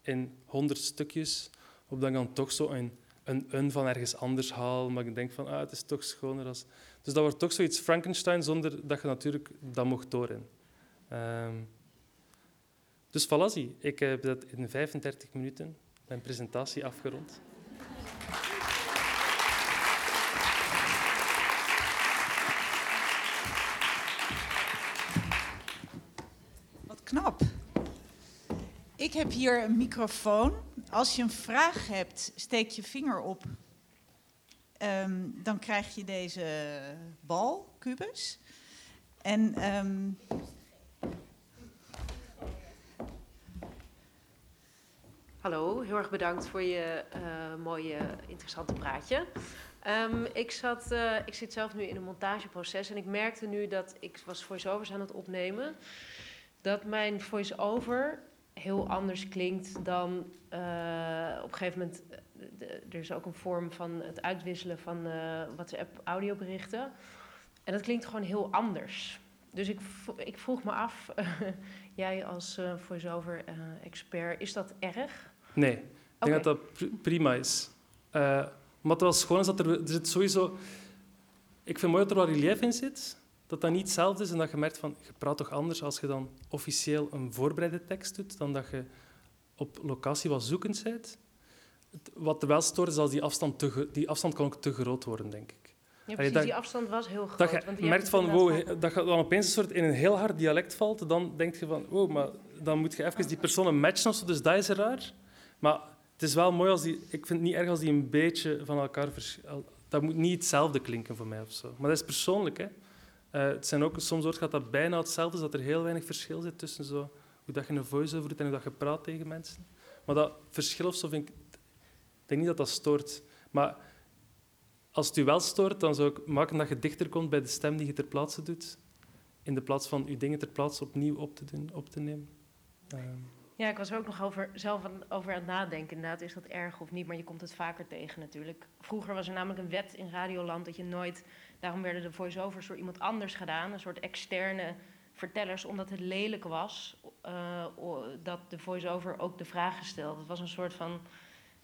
in honderd stukjes, ik dan toch zo een, een un van ergens anders haal. Maar ik denk van, ah, het is toch schoner als... Dus dat wordt toch zoiets Frankenstein zonder dat je natuurlijk dat mocht doorheen. Um, dus voilà, ik heb dat in 35 minuten mijn presentatie afgerond. Wat knap. Ik heb hier een microfoon. Als je een vraag hebt, steek je vinger op Um, dan krijg je deze bal, kubus. En um, Hallo, heel erg bedankt voor je uh, mooie, interessante praatje. Um, ik, zat, uh, ik zit zelf nu in een montageproces en ik merkte nu dat ik was voice-overs aan het opnemen. Dat mijn voice-over heel anders klinkt dan uh, op een gegeven moment er is ook een vorm van het uitwisselen van uh, WhatsApp-audioberichten. En dat klinkt gewoon heel anders. Dus ik, ik vroeg me af, jij als uh, voice-over-expert, is dat erg? Nee, ik denk dat dat prima is. Uh, wat wel schoon is, dat er, er zit sowieso... Ik vind mooi dat er wat relief in zit, dat dat niet hetzelfde is en dat je merkt van, je praat toch anders als je dan officieel een voorbereide tekst doet, dan dat je op locatie wat zoekend bent wat er wel stoort, is als die afstand, te, die afstand kan ook te groot worden, denk ik. Ja, precies, dat, die afstand was heel groot. Dat je want merkt van, wow, dat je dan opeens een soort in een heel hard dialect valt, dan denk je van, wow, maar dan moet je even die personen matchen of zo, dus dat is raar. Maar het is wel mooi als die... Ik vind het niet erg als die een beetje van elkaar verschillen. Dat moet niet hetzelfde klinken voor mij of zo. Maar dat is persoonlijk, hè. Uh, het zijn ook, soms wordt gaat dat bijna hetzelfde, dat er heel weinig verschil zit tussen zo, hoe dat je een voice-over doet en hoe dat je praat tegen mensen. Maar dat verschil of zo vind ik ik denk niet dat dat stoort. Maar als het u wel stoort, dan zou ik maken dat je dichter komt bij de stem die je ter plaatse doet, in de plaats van je dingen ter plaatse opnieuw op te, doen, op te nemen. Ehm. Ja, ik was er ook nog over, zelf over aan het nadenken. Inderdaad, is dat erg of niet? Maar je komt het vaker tegen natuurlijk. Vroeger was er namelijk een wet in Radioland dat je nooit... Daarom werden de voice-overs door iemand anders gedaan. Een soort externe vertellers, omdat het lelijk was... Uh, dat de voice-over ook de vragen stelde. Het was een soort van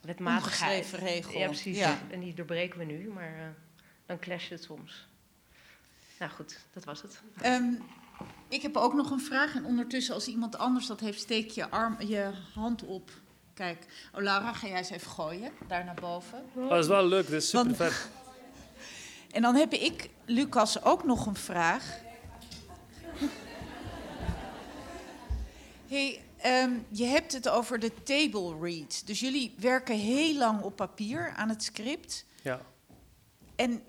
wetmatigheid. regel. Ja, precies. Ja. En die doorbreken we nu, maar uh, dan clasht het soms. Nou goed, dat was het. Um, ik heb ook nog een vraag. En ondertussen, als iemand anders dat heeft, steek je, arm, je hand op. Kijk, oh Laura, ga jij eens even gooien, daar naar boven. Oh, dat is wel leuk, dit is super Want- vet. En dan heb ik, Lucas, ook nog een vraag. Hey, ehm, je hebt het over de table read. Dus jullie werken heel lang op papier aan het script. Ja. En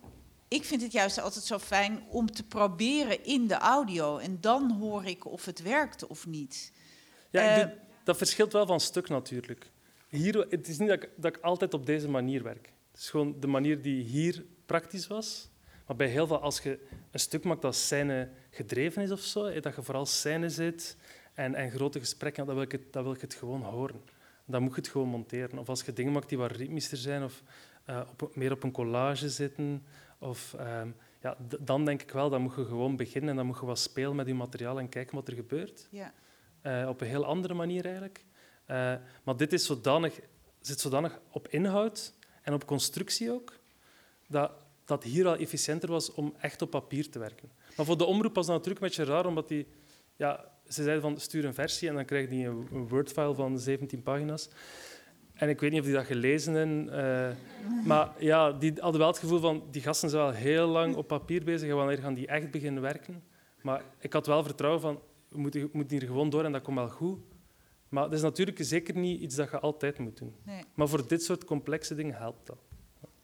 ik vind het juist altijd zo fijn om te proberen in de audio. En dan hoor ik of het werkt of niet. Ja, Eh, doe- dat verschilt wel van stuk natuurlijk. Hier, het is niet dat ik, dat ik altijd op deze manier werk. Het is gewoon de manier die hier praktisch was. Maar bij heel veel, als je een stuk maakt dat scène gedreven is of zo, dat je vooral scène zit en, en grote gesprekken, dan wil, ik het, dan wil ik het gewoon horen. Dan moet je het gewoon monteren. Of als je dingen maakt die wat ritmischer zijn of eh, op, meer op een collage zitten. Of, ehm, ja, dan denk ik wel, dan moet je gewoon beginnen en dan moet je wat spelen met je materiaal en kijken wat er gebeurt. Ja. Eh, op een heel andere manier eigenlijk. Eh, maar dit is zodanig, zit zodanig op inhoud en op constructie ook, dat dat hier al efficiënter was om echt op papier te werken. Maar voor de omroep was dat natuurlijk een beetje raar, omdat die, ja, ze zeiden van stuur een versie en dan krijg je een, Word-file van 17 pagina's. En ik weet niet of die dat gelezen hebben, eh, maar ja, die hadden wel het gevoel van die gasten zijn wel heel lang op papier bezig en wanneer gaan die echt beginnen werken. Maar ik had wel vertrouwen van we moeten, we moeten hier gewoon door en dat komt wel goed. Maar dat is natuurlijk zeker niet iets dat je altijd moet doen. Nee. Maar voor dit soort complexe dingen helpt dat.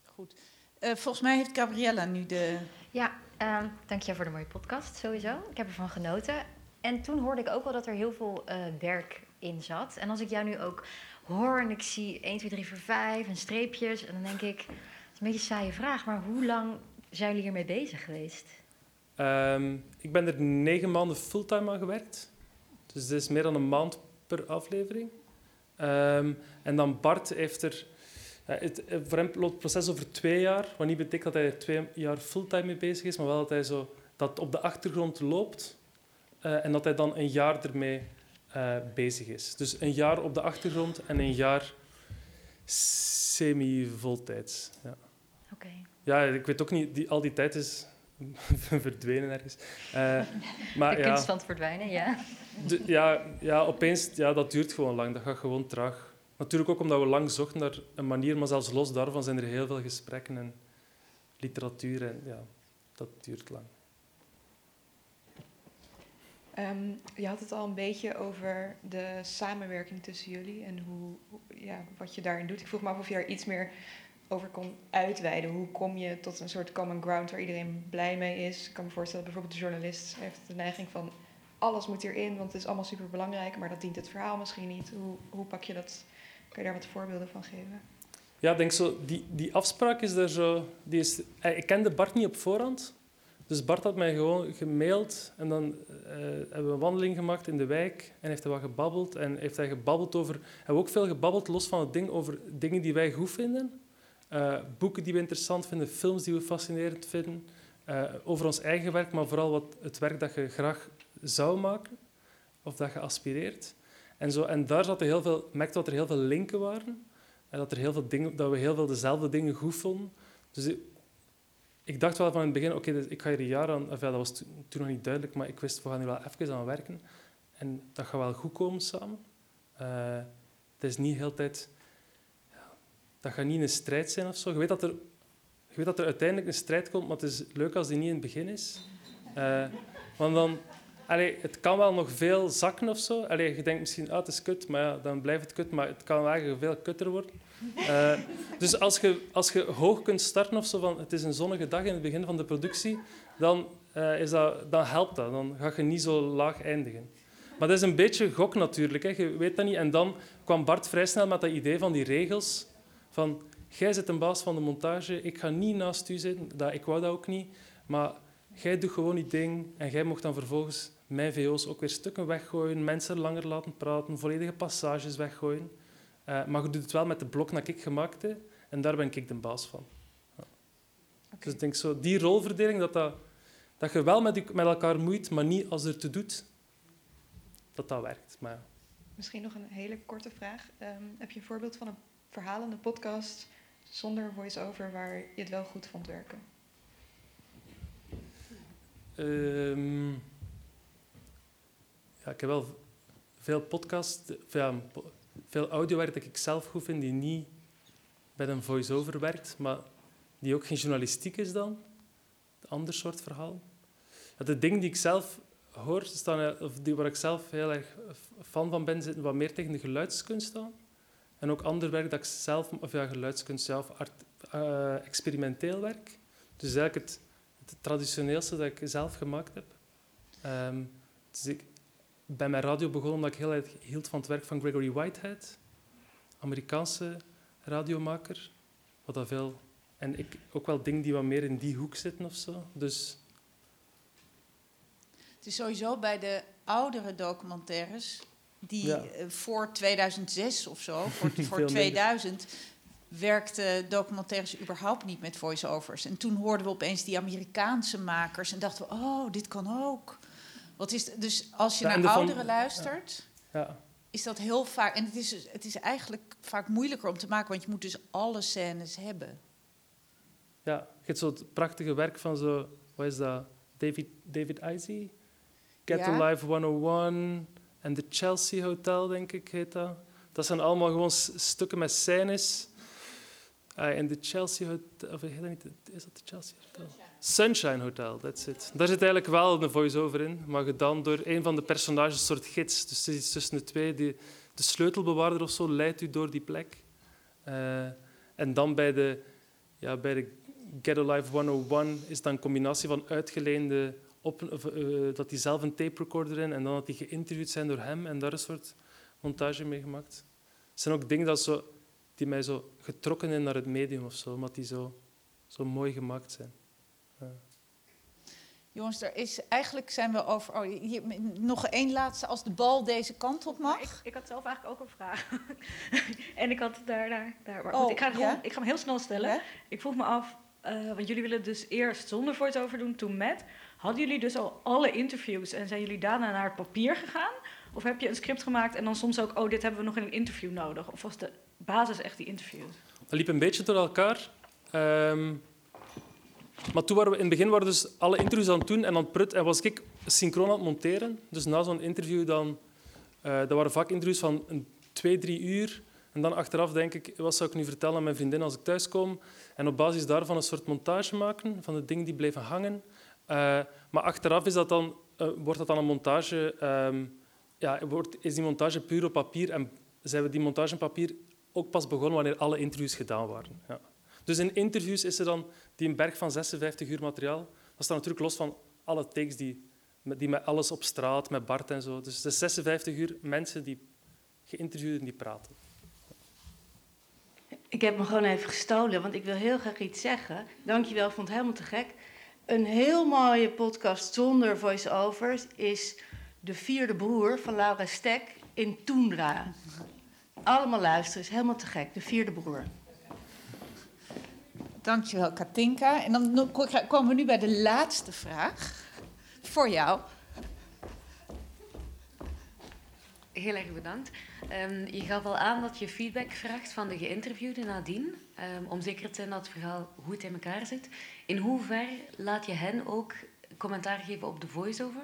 Goed. Eh, volgens mij heeft Gabriella nu de... Ja, ehm dank je voor de mooie podcast sowieso. Ik heb ervan genoten. En toen hoorde ik ook wel dat er heel veel eh, werk in zat. En als ik jou nu ook hoor en ik zie 1, 2, 3, 4, 5 en streepjes... en dan denk ik, het is een beetje een saaie vraag... maar hoe lang zijn jullie hiermee bezig geweest? Ehm, ik ben er negen maanden fulltime aan gewerkt. Dus dat is meer dan een maand per aflevering. Ehm, en dan Bart heeft er... ja, het, eh, voor hem loopt het proces over twee jaar. Wat niet betekent dat hij er twee jaar fulltime mee bezig is, maar wel dat hij zo, dat op de achtergrond loopt. eh, en dat hij dan een jaar ermee eh, bezig is. Dus een jaar op de achtergrond en een jaar semi-voltijds. Ja. Oké. Ja, ik weet ook niet, die, al die tijd is verdwenen ergens. Eh, maar de ja, kunst van het verdwijnen, ja. Ja, ja, opeens, ja, dat duurt gewoon lang. Dat gaat gewoon traag. Natuurlijk ook omdat we lang zochten naar een manier, maar zelfs los daarvan zijn er heel veel gesprekken en literatuur. En ja, dat duurt lang. Ehm, je had het al een beetje over de samenwerking tussen jullie en hoe, hoe- ja, wat je daarin doet. Ik vroeg me af of je daar iets meer over kon uitweiden. Hoe kom je tot een soort common ground waar iedereen blij mee is? Ik kan me voorstellen, bijvoorbeeld de journalist heeft de neiging van alles moet hierin, want het is allemaal super belangrijk, maar dat dient het verhaal misschien niet. Hoe, hoe pak je dat? Kan je daar wat voorbeelden van geven? Ja, ik denk zo, die, die afspraak is er zo... Die is, eh, ik kende Bart niet op voorhand. Dus Bart had mij gewoon gemaild en dan eh, hebben we een wandeling gemaakt in de wijk en heeft hij wat gebabbeld. En heeft hij gebabbeld over... Hebben we ook veel gebabbeld, los van het ding, over dingen die wij goed vinden. Eh, boeken die we interessant vinden, films die we fascinerend vinden. over ons eigen werk, maar vooral wat, het werk dat je graag zou maken. Of dat je aspireert. En, zo, en daar zat er heel veel, merkte dat er heel veel linken waren. En dat, er heel veel dingen, dat we heel veel dezelfde dingen goed vonden. Dus ik, dacht wel van in het begin, oké, dus ik ga hier een jaar aan... Of ja, dat was to- toen nog niet duidelijk, maar ik wist, we gaan hier wel even aan werken. En dat gaat wel goed komen samen. Eh, het is niet heel tijd... Ja, dat gaat niet een strijd zijn of zo. Je weet dat er, je weet dat er uiteindelijk een strijd komt, maar het is leuk als die niet in het begin is. Eh, want dan... Allee, het kan wel nog veel zakken of zo. Allee, je denkt misschien, ah, het is kut, maar ja, dan blijft het kut. Maar het kan wel veel kutter worden. Eh, dus als je, als je hoog kunt starten of zo van het is een zonnige dag in het begin van de productie, dan, eh, is dat, dan helpt dat. Dan ga je niet zo laag eindigen. Maar dat is een beetje gok natuurlijk. Hè. Je weet dat niet. En dan kwam Bart vrij snel met dat idee van die regels. Van, jij zit een baas van de montage, ik ga niet naast u zitten. Dat, ik wou dat ook niet. Maar jij doet gewoon die ding en jij mocht dan vervolgens mijn VO's ook weer stukken weggooien, mensen langer laten praten, volledige passages weggooien. Eh, maar je doet het wel met de blok dat ik gemaakt heb en daar ben ik de baas van. Ja. Dus ik denk zo, die rolverdeling, dat, dat, dat je wel met, die- met elkaar moeit, maar niet als er te doet, dat dat werkt. Maar. Misschien nog een hele korte vraag. Ehm, heb je een voorbeeld van een verhalende podcast zonder voice-over waar je het wel goed vond werken? Ehm, ja, ik heb wel veel podcast, veel, veel audiowerk dat ik zelf goed vind, die niet bij een voice-over werkt, maar die ook geen journalistiek is dan. Een ander soort verhaal. Ja, de dingen die ik zelf hoor, staan, of die waar ik zelf heel erg fan van ben, zitten wat meer tegen de geluidskunst aan. En ook ander werk dat ik zelf, of ja, geluidskunst zelf, uh, experimenteel werk. Dus eigenlijk het, het, traditioneelste dat ik zelf gemaakt heb. Um, dus ik ben mijn radio begonnen omdat ik heel erg hield van het werk van Gregory Whitehead, Amerikaanse radiomaker. Wat dat veel... En ik, ook wel dingen die wat meer in die hoek zitten of zo. Dus... Het is sowieso bij de oudere documentaires, die eh, voor 2006 of zo, voor, voor 2000, werkten documentaires überhaupt niet met voice-overs. En toen hoorden we opeens die Amerikaanse makers en dachten we, oh, dit kan ook. Wat is, dus als je naar ouderen luistert, ja. is dat heel vaak. En het is, het is eigenlijk vaak moeilijker om te maken, want je moet dus alle scènes hebben. Ja, je hebt zo het prachtige werk van zo, wat is dat? David, David Izzy? Get ja. Alive 101 en The Chelsea Hotel, denk ik, heet dat. Dat zijn allemaal gewoon stukken met scènes. Uh, in de Chelsea Hotel, of? Is dat de Chelsea Hotel? Sunshine Hotel, that's it. Daar zit eigenlijk wel een voice-over in, maar gedaan door een van de personages, een soort gids. Dus het is iets tussen de twee. Die, de sleutelbewaarder of zo leidt u door die plek. Uh, en dan bij de, ja, bij de Get Alive 101 is dan een combinatie van uitgeleende... Op, uh, dat hij zelf een tape recorder in en dan dat die geïnterviewd zijn door hem en daar een soort montage mee gemaakt. Het zijn ook dingen dat zo, die mij zo getrokken zijn naar het medium of zo, omdat die zo, zo mooi gemaakt zijn. Jongens, er is, eigenlijk zijn we over. Oh, hier, nog één laatste, als de bal deze kant op mag. Ik, ik, had zelf eigenlijk ook een vraag. en ik had daar. daar, daar maar oh, ik, ga gewoon, ik ga hem heel snel stellen. Ik vroeg me af, uh, want jullie willen dus eerst zonder voice-over doen, toen met. Hadden jullie dus al alle interviews en zijn jullie daarna naar het papier gegaan? Of heb je een script gemaakt en dan soms ook, oh, dit hebben we nog in een interview nodig? Of was de basis echt die interviews? Dat liep een beetje door elkaar. Um, maar toen waren we in het begin waren dus alle interviews aan het doen en het prut. En was ik synchroon aan het monteren. Dus na zo'n interview dan... Uh, dat waren vaak interviews van een, twee, drie uur. En dan achteraf denk ik, wat zou ik nu vertellen aan mijn vriendin als ik thuis kom? En op basis daarvan een soort montage maken van de dingen die blijven hangen. Uh, maar achteraf is dat dan, uh, wordt dat dan een montage... Um, ja, wordt, is die montage puur op papier en zijn we die montage op papier ook pas begonnen wanneer alle interviews gedaan waren. Ja. Dus in interviews is er dan die een berg van 56 uur materiaal. Dat staat natuurlijk los van alle takes die, die met alles op straat, met Bart en zo. Dus is 56 uur mensen die geïnterviewd en die praten. Ik heb me gewoon even gestolen, want ik wil heel graag iets zeggen. Dankjewel, vond het helemaal te gek. Een heel mooie podcast zonder voice-overs is De Vierde Broer van Laura Stek in Toendra. Allemaal luisteren, is helemaal te gek. De Vierde Broer. Dankjewel, Katinka. En dan komen we nu bij de laatste vraag voor jou. Heel erg bedankt. Um, je gaf al aan dat je feedback vraagt van de geïnterviewden nadien, um, om zeker te zijn dat het verhaal goed in elkaar zit. In hoeverre laat je hen ook commentaar geven op de voice-over?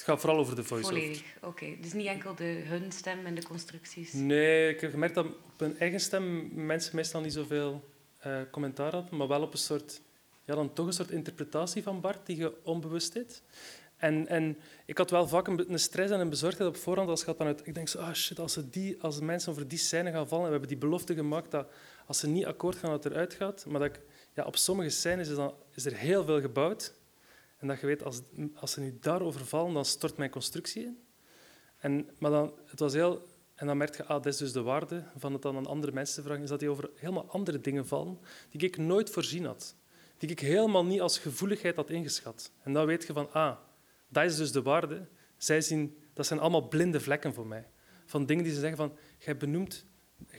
Het gaat vooral over de voice-over. Volledig, oké. Okay. Dus niet enkel de hun stem en de constructies? Nee, ik heb gemerkt dat op hun eigen stem mensen meestal niet zoveel uh, commentaar had, maar wel op een soort, ja, dan toch een soort interpretatie van Bart die je onbewust deed. En, en ik had wel vaak een, een, stress en een bezorgdheid op voorhand als gaat dan uit. Ik denk zo, ah shit, als, ze die, als mensen over die scène gaan vallen, en we hebben die belofte gemaakt dat als ze niet akkoord gaan, dat het eruit gaat. Maar dat ik, ja, op sommige scènes is, dan, is er heel veel gebouwd. En dat je weet, als, als ze nu daarover vallen, dan stort mijn constructie in. En, maar dan, het was heel en dan merk je, ah, dat is dus de waarde van het dan aan andere mensen te vragen, is dat die over helemaal andere dingen vallen die ik nooit voorzien had. Die ik helemaal niet als gevoeligheid had ingeschat. En dan weet je van, ah, dat is dus de waarde. Zij zien, dat zijn allemaal blinde vlekken voor mij. Van dingen die ze zeggen van, jij benoemt,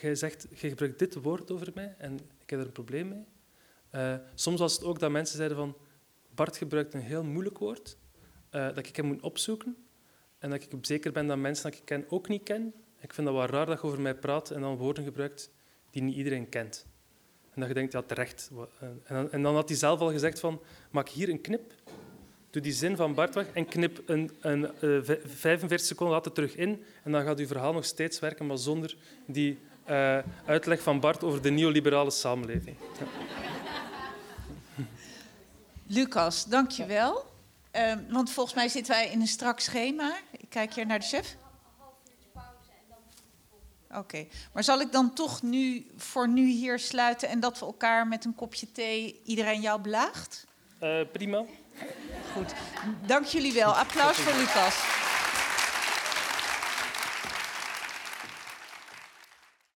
jij zegt, jij gebruikt dit woord over mij en ik heb er een probleem mee. Uh, soms was het ook dat mensen zeiden van, Bart gebruikt een heel moeilijk woord, uh, dat ik hem moet opzoeken. En dat ik zeker ben dat mensen dat ik ken ook niet ken. Ik vind dat wel raar dat je over mij praat en dan woorden gebruikt die niet iedereen kent. En dat je denkt, ja, terecht. En dan, en dan had hij zelf al gezegd van, maak hier een knip doe die zin van Bart weg en knip een, een, uh, 45 seconden later terug in. En dan gaat uw verhaal nog steeds werken, maar zonder die uh, uitleg van Bart over de neoliberale samenleving. Lucas, dank je wel. Uh, want volgens mij zitten wij in een strak schema. Ik kijk hier naar de chef. Oké, okay. maar zal ik dan toch nu voor nu hier sluiten en dat we elkaar met een kopje thee iedereen jou belaagt? Uh, prima. Goed, dank jullie wel. Applaus voor Lucas.